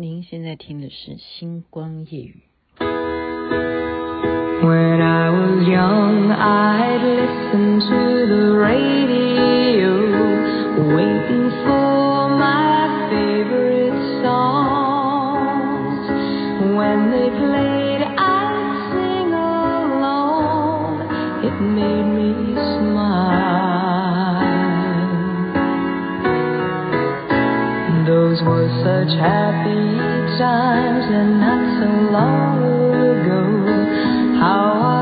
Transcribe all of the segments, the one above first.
您现在听的是《星光夜语》。When I was young, I'd listen to the radio, such happy times and not so long ago. How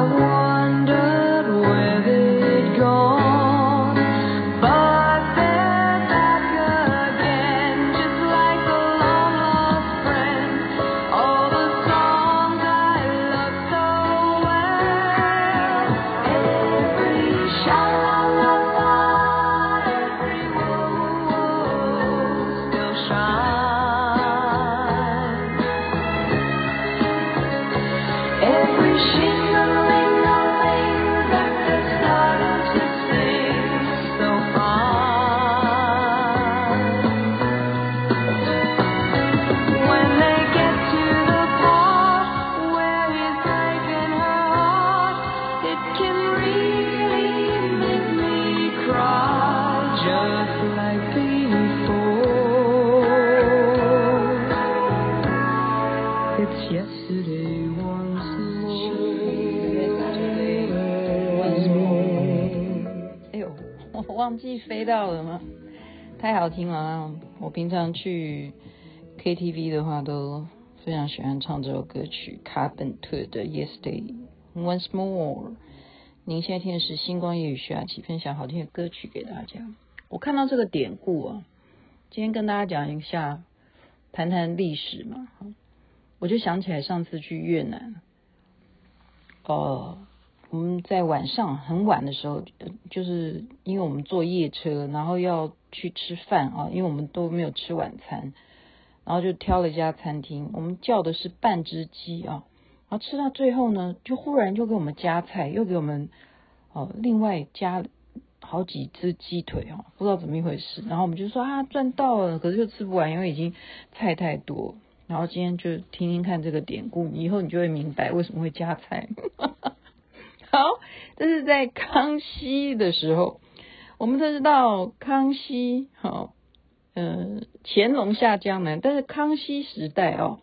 我忘记飞到了吗？太好听了啊！我平常去 KTV 的话，都非常喜欢唱这首歌曲，卡本特的《Yesterday Once More》。您现在听的是星光夜雨徐雅琪分享好听的歌曲给大家。我看到这个典故啊，今天跟大家讲一下，谈谈历史嘛。我就想起来上次去越南，呃，我们在晚上很晚的时候，就是因为我们坐夜车，然后要去吃饭啊，因为我们都没有吃晚餐，然后就挑了一家餐厅，我们叫的是半只鸡啊，然后吃到最后呢，就忽然就给我们加菜，又给我们哦、另外加好几只鸡腿啊，不知道怎么一回事，然后我们就说啊赚到了，可是又吃不完，因为已经菜太多。然后今天就听听看这个典故，以后你就会明白为什么会加菜。好，这是在康熙的时候，我们都知道康熙，好，呃，乾隆下江南，但是康熙时代哦，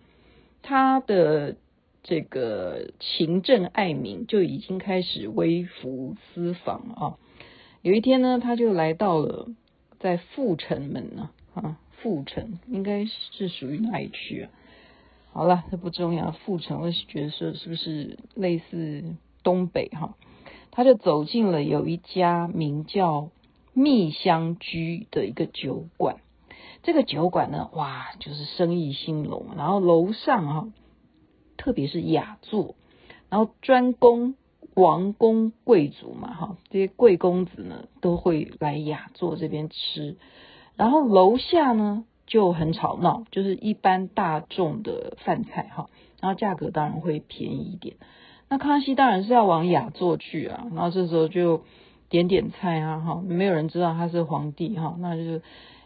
他的这个勤政爱民就已经开始微服私访啊。有一天呢，他就来到了在阜成门呢，啊。阜成应该是属于哪一区啊？好了，这不重要。阜成，我是觉得说是不是类似东北哈？他就走进了有一家名叫蜜香居的一个酒馆。这个酒馆呢，哇，就是生意兴隆。然后楼上哈，特别是雅座，然后专供王公贵族嘛哈，这些贵公子呢都会来雅座这边吃。然后楼下呢就很吵闹，就是一般大众的饭菜哈，然后价格当然会便宜一点。那康熙当然是要往雅座去啊，然后这时候就点点菜啊哈，没有人知道他是皇帝哈，那就是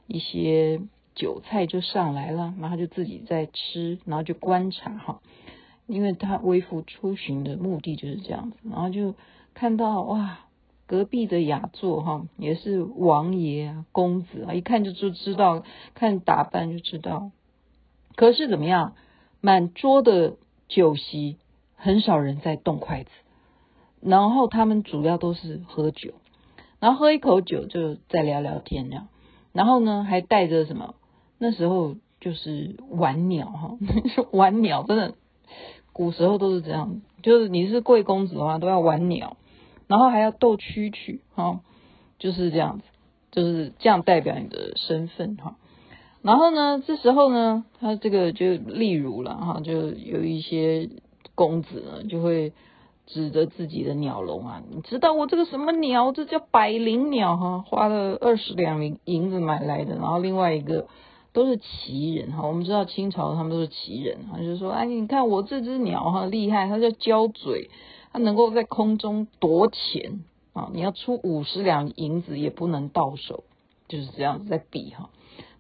一些酒菜就上来了，然后就自己在吃，然后就观察哈，因为他微服出巡的目的就是这样子，然后就看到哇。隔壁的雅座哈，也是王爷啊、公子啊，一看就就知道，看打扮就知道。可是怎么样，满桌的酒席，很少人在动筷子。然后他们主要都是喝酒，然后喝一口酒就再聊聊天这样。然后呢，还带着什么？那时候就是玩鸟哈，玩鸟真的，古时候都是这样，就是你是贵公子的话，都要玩鸟。然后还要斗蛐蛐，哈，就是这样子，就是这样代表你的身份，哈。然后呢，这时候呢，他这个就例如了，哈，就有一些公子呢，就会指着自己的鸟笼啊，你知道我这个什么鸟？这叫百灵鸟，哈，花了二十两银子买来的。然后另外一个都是奇人，哈，我们知道清朝他们都是奇人，他，就说，哎，你看我这只鸟，哈，厉害，它叫交嘴。它能够在空中夺钱啊！你要出五十两银子也不能到手，就是这样子在比哈。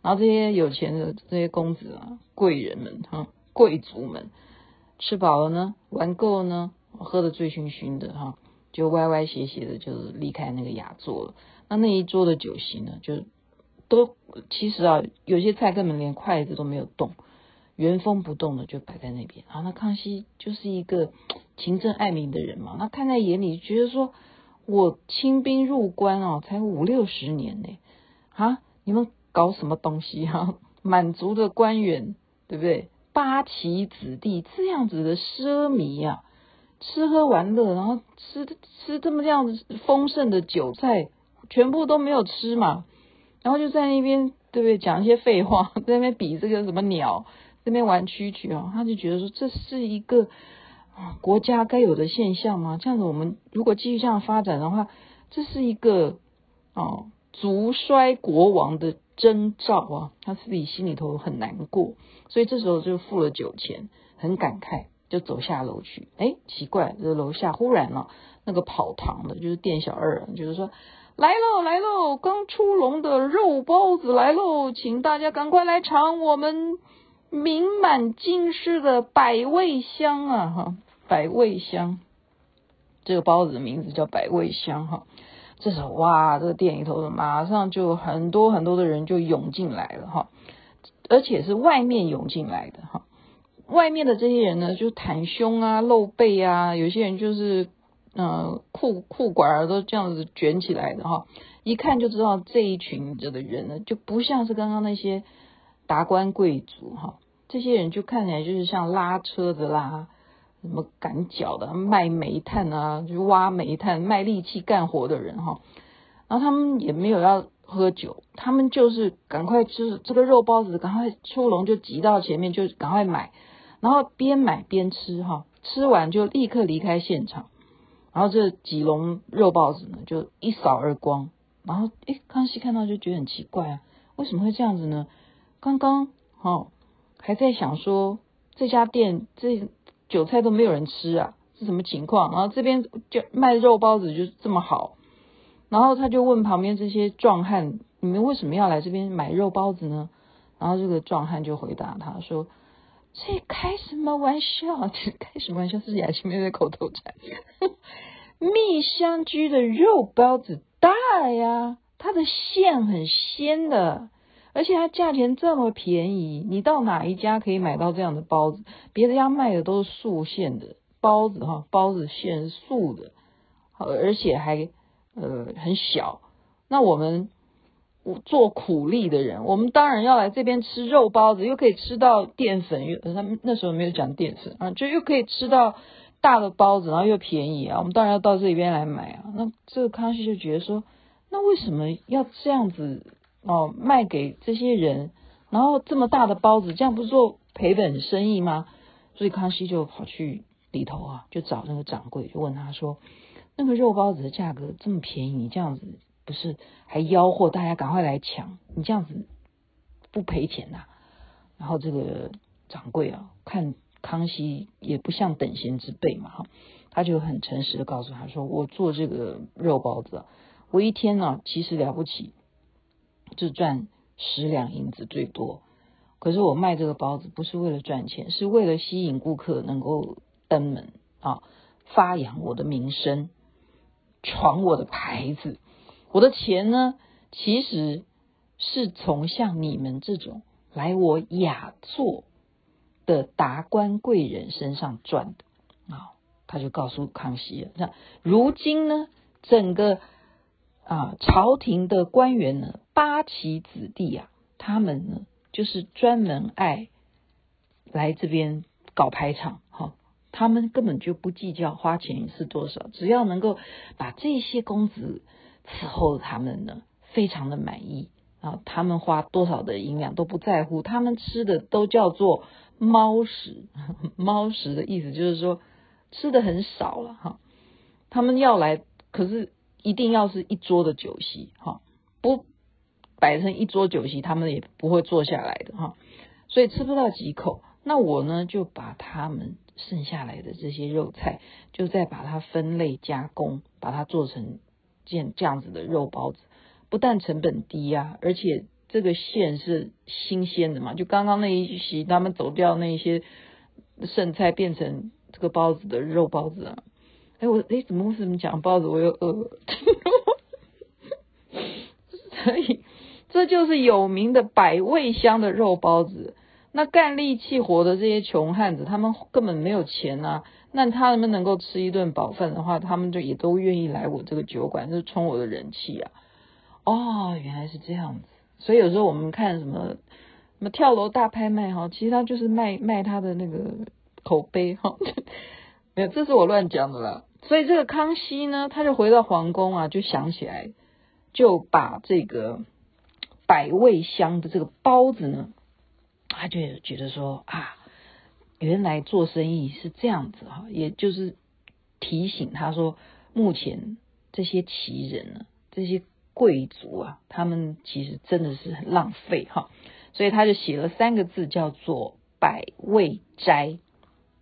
然后这些有钱的这些公子啊、贵人们哈、贵族们吃饱了呢，玩够了呢，喝得醉醺醺的哈，就歪歪斜斜的就离开那个雅座了。那那一桌的酒席呢，就都其实啊，有些菜根本连筷子都没有动，原封不动的就摆在那边。然后那康熙就是一个勤政爱民的人嘛，那看在眼里，觉得说我清兵入关啊，才五六十年呢，啊，你们搞什么东西哈？满族的官员对不对？八旗子弟这样子的奢靡啊，吃喝玩乐，然后吃吃这么这样子丰盛的酒菜，全部都没有吃嘛。然后就在那边，对不对？讲一些废话，在那边比这个什么鸟，在那边玩蛐蛐啊。他就觉得说，这是一个国家该有的现象吗？这样子，我们如果继续这样发展的话，这是一个哦族衰国王的征兆啊。他自己心里头很难过，所以这时候就付了酒钱，很感慨，就走下楼去。哎，奇怪，这楼下忽然呢、啊，那个跑堂的，就是店小二，就是说。来喽，来喽！刚出笼的肉包子来喽，请大家赶快来尝我们名满京师的百味香啊！哈，百味香，这个包子的名字叫百味香哈。这时候哇，这个店里头的马上就很多很多的人就涌进来了哈，而且是外面涌进来的哈。外面的这些人呢，就袒胸啊、露背啊，有些人就是。嗯，裤裤管儿都这样子卷起来的哈，一看就知道这一群这个人呢，就不像是刚刚那些达官贵族哈，这些人就看起来就是像拉车的啦，什么赶脚的、卖煤炭啊，就挖煤炭、卖力气干活的人哈，然后他们也没有要喝酒，他们就是赶快吃这个肉包子，赶快出笼就挤到前面就赶快买，然后边买边吃哈，吃完就立刻离开现场。然后这几笼肉包子呢，就一扫而光。然后，诶，康熙看到就觉得很奇怪啊，为什么会这样子呢？刚刚哦还在想说这家店这韭菜都没有人吃啊，是什么情况？然后这边就卖肉包子就这么好。然后他就问旁边这些壮汉：“你们为什么要来这边买肉包子呢？”然后这个壮汉就回答他说。这开什么玩笑？这开什么玩笑？是雅琪妹妹口头禅。蜜香居的肉包子大呀，它的馅很鲜的，而且它价钱这么便宜。你到哪一家可以买到这样的包子？别的家卖的都是素馅的包子哈，包子馅素的，而且还呃很小。那我们。做苦力的人，我们当然要来这边吃肉包子，又可以吃到淀粉，又他们那时候没有讲淀粉啊，就又可以吃到大的包子，然后又便宜啊，我们当然要到这边来买啊。那这个康熙就觉得说，那为什么要这样子哦卖给这些人？然后这么大的包子，这样不是做赔本生意吗？所以康熙就跑去里头啊，就找那个掌柜，就问他说，那个肉包子的价格这么便宜，你这样子。不是还吆喝大家赶快来抢，你这样子不赔钱呐、然后这个掌柜啊，看康熙也不像等闲之辈嘛，哈，他就很诚实的告诉他说：“我做这个肉包子，我一天呢、啊、其实了不起，就赚十两银子最多。可是我卖这个包子不是为了赚钱，是为了吸引顾客能够登门啊，发扬我的名声，闯我的牌子。”我的钱呢，其实是从像你们这种来我雅座的达官贵人身上赚的啊。他就告诉康熙了，那如今呢，整个啊朝廷的官员呢，八旗子弟啊，他们呢就是专门爱来这边搞排场，哈，他们根本就不计较花钱是多少，只要能够把这些公子。伺候他们呢，非常的满意啊！他们花多少的银两都不在乎，他们吃的都叫做猫食。猫食的意思就是说吃的很少了哈。他们要来，可是一定要是一桌的酒席哈，不摆成一桌酒席，他们也不会坐下来的哈。所以吃不到几口，那我呢就把他们剩下来的这些肉菜，就再把它分类加工，把它做成。这这样子的肉包子，不但成本低、啊，而且这个馅是新鲜的嘛，就刚刚那一席他们走掉那些剩菜变成这个包子的肉包子啊。哎，我哎怎么为什么讲包子我又饿了？所 以这就是有名的百味香的肉包子。那干力气活的这些穷汉子，他们根本没有钱啊。那他们能够吃一顿饱饭的话，他们就也都愿意来我这个酒馆，就是充我的人气啊。哦，原来是这样子。所以有时候我们看什么什么跳楼大拍卖哈，其实他就是卖卖他的那个口碑哈。没有，这是我乱讲的啦。所以这个康熙呢，他就回到皇宫啊，就想起来，就把这个百味香的这个包子呢，他就觉得说啊，原来做生意是这样子哈，也就是提醒他说，目前这些奇人呢，这些贵族啊，他们其实真的是很浪费哈，所以他就写了三个字，叫做百味斋，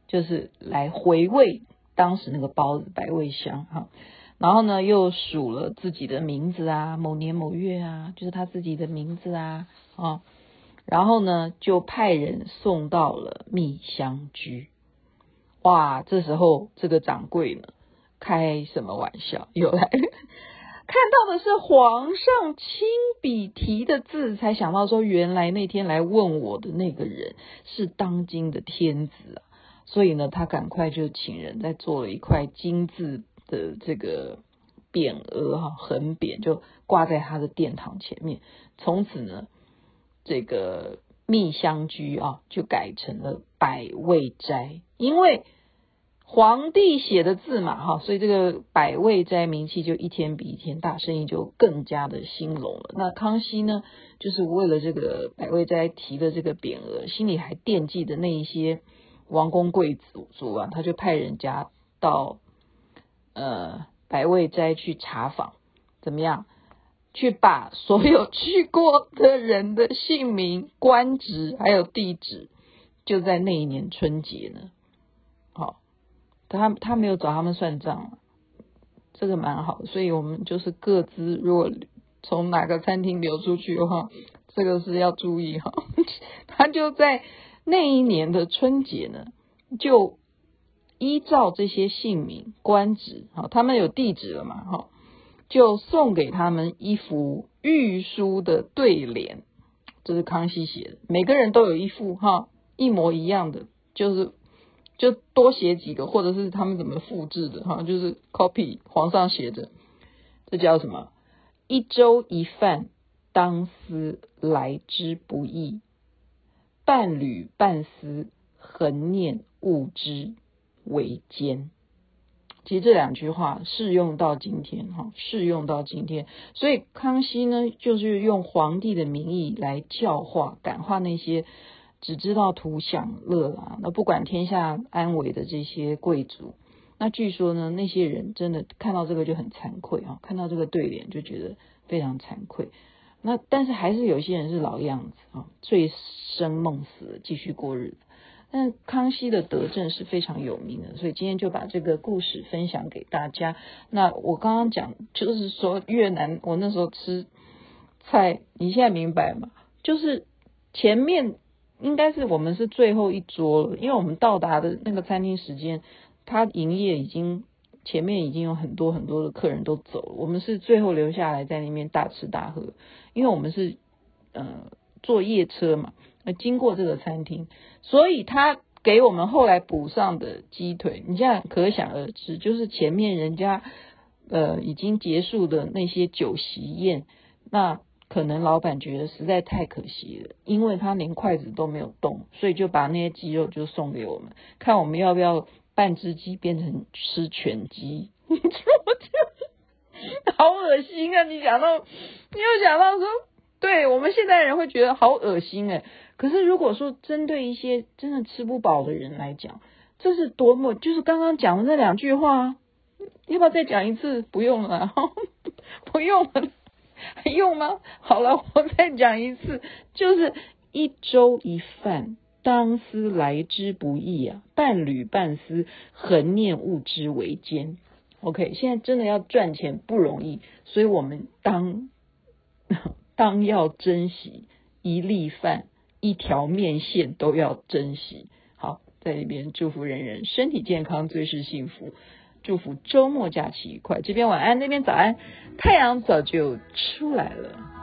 就是来回味。当时那个包子百味香哈，然后呢又数了自己的名字啊，某年某月啊，就是他自己的名字啊啊，然后呢就派人送到了蜜香居。哇，这时候这个掌柜呢开什么玩笑？又来，看到的是皇上亲笔题的字，才想到说原来那天来问我的那个人是当今的天子啊。所以呢，他赶快就请人再做了一块金字的这个匾额哈，横匾就挂在他的殿堂前面。从此呢，这个蜜香居啊就改成了百味斋，因为皇帝写的字嘛哈，所以这个百味斋名气就一天比一天大，生意就更加的兴隆了。那康熙呢，就是为了这个百味斋提的这个匾额，心里还惦记的那一些。王公贵族族啊，他就派人家到呃百味斋去查访，怎么样？去把所有去过的人的姓名、官职还有地址，就在那一年春节呢。好，他他没有找他们算账，这个蛮好。所以我们就是各自，如果从哪个餐厅流出去的话，这个是要注意哈。他就在。那一年的春节呢，就依照这些姓名、官职，哈，他们有地址了嘛，哈，就送给他们一幅御书的对联，这是康熙写的，每个人都有一副哈，一模一样的，就是就多写几个，或者是他们怎么复制的，哈，就是 copy 皇上写的，这叫什么？一粥一饭，当思来之不易。半缕半丝，恒念物之为奸。其实这两句话适用到今天，哈，适用到今天。所以康熙呢，就是用皇帝的名义来教化、感化那些只知道图享乐啊，那不管天下安危的这些贵族。那据说呢，那些人真的看到这个就很惭愧啊，看到这个对联就觉得非常惭愧。那但是还是有些人是老样子啊，醉生梦死，继续过日子。但康熙的德政是非常有名的，所以今天就把这个故事分享给大家。那我刚刚讲就是说越南，我那时候吃菜，你现在明白吗？就是前面应该是我们是最后一桌了，因为我们到达的那个餐厅时间，它营业已经。前面已经有很多很多的客人都走了，我们是最后留下来在那边大吃大喝，因为我们是呃坐夜车嘛，呃经过这个餐厅，所以他给我们后来补上的鸡腿，你这样可想而知，就是前面人家呃已经结束的那些酒席宴，那可能老板觉得实在太可惜了，因为他连筷子都没有动，所以就把那些鸡肉就送给我们，看我们要不要。半只鸡变成吃全鸡，你说这好恶心啊！你想到，你又想到说，对我们现代人会觉得好恶心哎。可是如果说针对一些真的吃不饱的人来讲，这是多么就是刚刚讲的那两句话，要不要再讲一次？不用了，不用了，还用吗？好了，我再讲一次，就是一粥一饭。当思来之不易啊，半缕半丝，恒念物之维艰。OK，现在真的要赚钱不容易，所以我们当当要珍惜，一粒饭、一条面线都要珍惜。好，在这边祝福人人身体健康，最是幸福。祝福周末假期愉快。这边晚安，那边早安，太阳早就出来了。